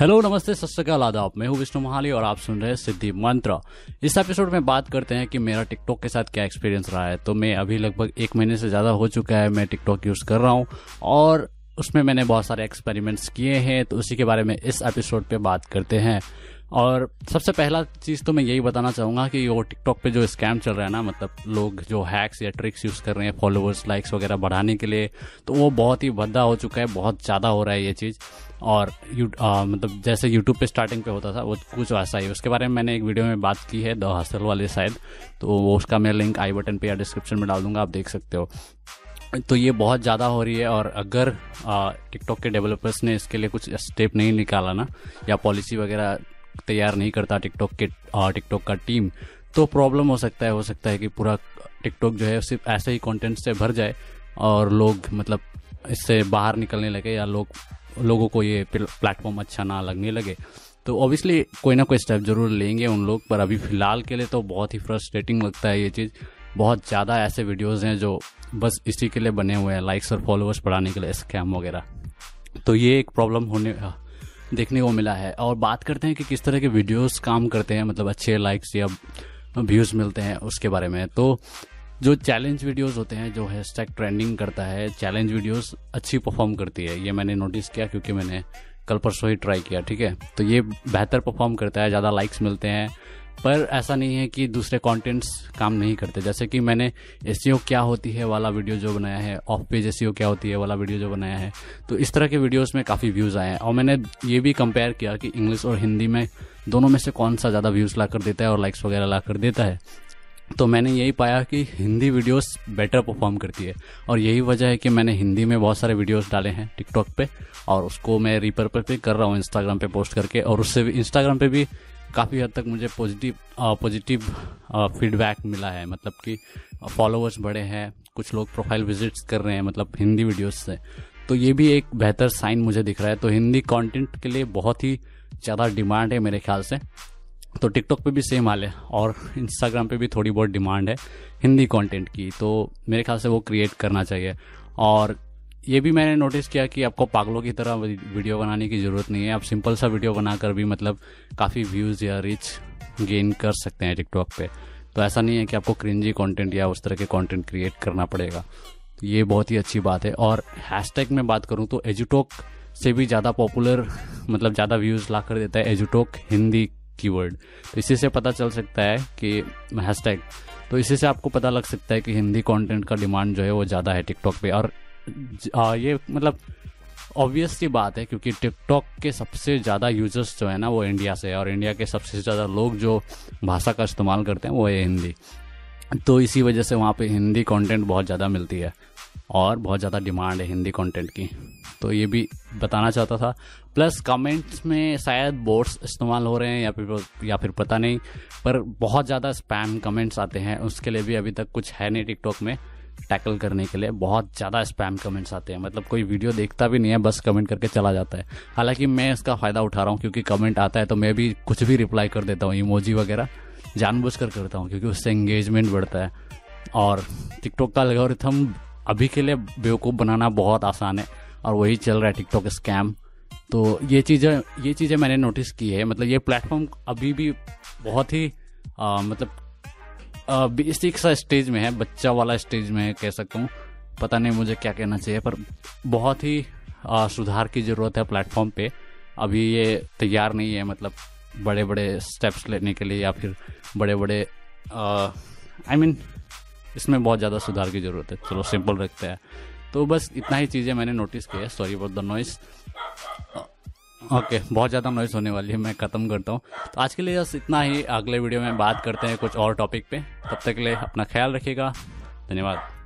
Hello, नमस्ते, सत श्रीकाल आदाब। मैं हूँ विष्णु महाली और आप सुन रहे हैं सिद्धि मंत्र। इस एपिसोड में बात करते हैं कि मेरा टिकटॉक के साथ क्या एक्सपीरियंस रहा है। तो मैं अभी लगभग एक महीने से ज़्यादा हो चुका है, मैं टिकटॉक यूज़ कर रहा हूँ और उसमें मैंने बहुत सारे एक्सपेरिमेंट्स किए हैं तो उसी के बारे में इस एपिसोड पे बात करते हैं। और सबसे पहला चीज़ तो मैं यही बताना चाहूँगा कि वो टिकटॉक पे जो स्कैम चल रहा है ना मतलब लोग जो हैक्स या ट्रिक्स यूज़ कर रहे हैं फॉलोअर्स लाइक्स वगैरह बढ़ाने के लिए तो वो बहुत ही भद्दा हो चुका है, बहुत ज़्यादा हो रहा है ये चीज़। और यू आ, मतलब जैसे यूट्यूब पे स्टार्टिंग पे होता था वो कुछ वैसा ही। उसके बारे में मैंने एक वीडियो में बात की है द हसल वाले शायद तो वो उसका मैं लिंक आई बटन पे या डिस्क्रिप्शन में डाल दूँगा आप देख सकते हो। तो ये बहुत ज़्यादा हो रही है और अगर टिकटॉक के डेवलपर्स ने इसके लिए कुछ स्टेप नहीं निकाला ना या पॉलिसी वगैरह तैयार नहीं करता टिकटॉक के टिकटॉक का टीम तो प्रॉब्लम हो सकता है हो सकता है कि पूरा टिकटॉक जो है सिर्फ़ ऐसे ही कंटेंट से भर जाए और लोग मतलब इससे बाहर निकलने लगे या लोग लोगों को ये प्लेटफॉर्म अच्छा ना लगने लगे। तो ऑब्वियसली कोई ना कोई स्टेप ज़रूर लेंगे उन लोग, पर अभी फ़िलहाल के लिए तो बहुत ही फ्रस्ट्रेटिंग लगता है ये चीज़। बहुत ज़्यादा ऐसे वीडियोज़ हैं जो बस इसी के लिए बने हुए हैं लाइक्स और फॉलोअर्स बढ़ाने के लिए स्कैम वगैरह। तो ये एक प्रॉब्लम होने देखने को मिला है। और बात करते हैं कि किस तरह के वीडियोस काम करते हैं मतलब अच्छे लाइक्स या व्यूज़ मिलते हैं उसके बारे में। तो जो चैलेंज वीडियोस होते हैं, जो हैशटैग ट्रेंडिंग करता है चैलेंज वीडियोस अच्छी परफॉर्म करती है। ये मैंने नोटिस किया क्योंकि मैंने कल परसों ही ट्राई किया, ठीक है? तो ये बेहतर परफॉर्म करता है, ज़्यादा लाइक्स मिलते हैं। पर ऐसा नहीं है कि दूसरे कंटेंट्स काम नहीं करते। जैसे कि मैंने एस क्या होती है वाला वीडियो जो बनाया है ऑफ़ पेज एस क्या होती है वाला वीडियो जो बनाया है तो इस तरह के वीडियोस में काफ़ी व्यूज़ आए हैं। और मैंने ये भी कंपेयर किया कि इंग्लिश और हिंदी में दोनों में से कौन सा ज़्यादा व्यूज़ ला कर देता है और लाइक्स वगैरह ला कर देता है। तो मैंने यही पाया कि हिंदी वीडियोस बेटर परफॉर्म करती है। और यही वजह है कि मैंने हिंदी में बहुत सारे वीडियोस डाले हैं टिकटॉक पे, और उसको मैं रिपर्पल पे कर रहा हूँ इंस्टाग्राम पे पोस्ट करके, और उससे भी इंस्टाग्राम पे भी काफ़ी हद तक मुझे पॉजिटिव पॉजिटिव फीडबैक मिला है। मतलब कि फॉलोअर्स बढ़े हैं, कुछ लोग प्रोफ़ाइल विजिट्स कर रहे हैं मतलब हिंदी वीडियोस से। तो ये भी एक बेहतर साइन मुझे दिख रहा है। तो हिंदी कंटेंट के लिए बहुत ही ज़्यादा डिमांड है मेरे ख्याल से। तो टिकटॉक पे भी सेम हाल है और इंस्टाग्राम पे भी थोड़ी बहुत डिमांड है हिंदी कंटेंट की तो मेरे ख्याल से वो क्रिएट करना चाहिए। और ये भी मैंने नोटिस किया कि आपको पागलों की तरह वीडियो बनाने की ज़रूरत नहीं है। आप सिंपल सा वीडियो बनाकर भी मतलब काफ़ी व्यूज़ या रिच गेन कर सकते हैं टिकटॉक पे। तो ऐसा नहीं है कि आपको क्रिंजी कंटेंट या उस तरह के कंटेंट क्रिएट करना पड़ेगा। तो ये बहुत ही अच्छी बात है। और हैशटैग में बात करूँ तो एजुटॉक से भी ज़्यादा पॉपुलर मतलब ज़्यादा व्यूज़ ला कर देता है एजुटॉक हिंदी कीवर्ड। तो इसी से पता चल सकता है कि हैशटैग तो इसी से आपको पता लग सकता है कि हिंदी कंटेंट का डिमांड जो है वो ज़्यादा है टिकटॉक पे। और आ, ये मतलब ऑब्वियस सी बात है क्योंकि टिकटॉक के सबसे ज़्यादा यूज़र्स जो है ना वो इंडिया से है और इंडिया के सबसे ज़्यादा लोग जो भाषा का इस्तेमाल करते हैं वो है हिंदी। तो इसी वजह से वहाँ पे हिंदी कंटेंट बहुत ज़्यादा मिलती है। और बहुत ज़्यादा डिमांड है हिंदी कंटेंट की। तो ये भी बताना चाहता था। प्लस कमेंट्स में शायद बोर्ड्स इस्तेमाल हो रहे हैं या फिर या फिर पता नहीं, पर बहुत ज़्यादा स्पैम कमेंट्स आते हैं। उसके लिए भी अभी तक कुछ है नहीं टिकटॉक में टैकल करने के लिए। बहुत ज़्यादा स्पैम कमेंट्स आते हैं। मतलब कोई वीडियो देखता भी नहीं है, बस कमेंट करके चला जाता है। हालाँकि मैं इसका फ़ायदा उठा रहा हूँ क्योंकि कमेंट आता है तो मैं भी कुछ भी रिप्लाई कर देता हूँ इमोजी वगैरह जानबूझ कर करता हूँ क्योंकि उससे एंगेजमेंट बढ़ता है। और टिकटॉक का एल्गोरिथम अभी के लिए बेवकूफ़ बनाना बहुत आसान है और वही चल रहा है टिकटॉक स्कैम तो ये चीज़ें ये चीज़ें मैंने नोटिस की है। मतलब ये प्लेटफॉर्म अभी भी बहुत ही आ, मतलब बेसिक सा स्टेज में है बच्चा वाला स्टेज में है कह सकता हूँ। पता नहीं मुझे क्या कहना चाहिए पर बहुत ही आ, सुधार की ज़रूरत है प्लेटफॉर्म पे। अभी ये तैयार नहीं है मतलब बड़े बड़े स्टेप्स लेने के लिए या फिर बड़े बड़े आई मीन इसमें बहुत ज़्यादा सुधार की ज़रूरत है। चलो सिंपल रखते हैं। तो बस इतना ही चीज़ें मैंने नोटिस किया है। Sorry for the noise okay बहुत ज़्यादा नॉइस होने वाली है। मैं ख़त्म करता हूँ। तो आज के लिए बस इतना ही। अगले वीडियो में बात करते हैं कुछ और टॉपिक पे। तब तक के लिए अपना ख्याल रखिएगा। धन्यवाद।